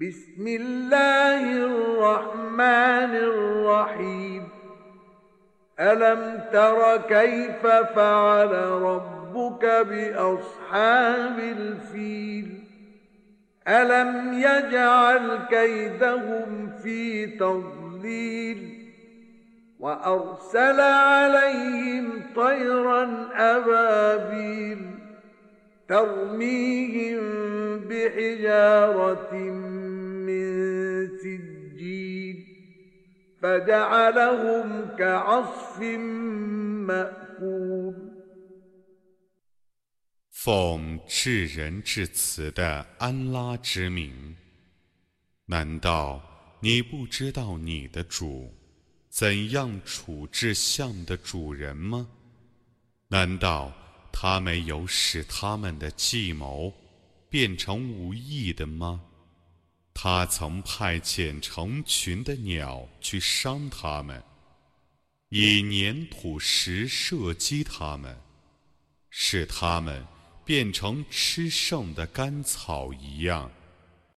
بسم الله الرحمن الرحيم. ألم تر كيف فعل ربك بأصحاب الفيل؟ ألم يجعل كيدهم في تضليل؟ وأرسل عليهم طيرا أبابيل ترميهم بحجارة من سجيل فجعلهم كعصف مأكول 奉至仁至慈的安拉之名，难道你不知道你的主怎样处置象的主人吗？难道他没有使他们的计谋 变成无意的吗？他曾派遣成群的鸟去伤他们，以粘土石射击他们，使他们。变成吃剩的干草一样。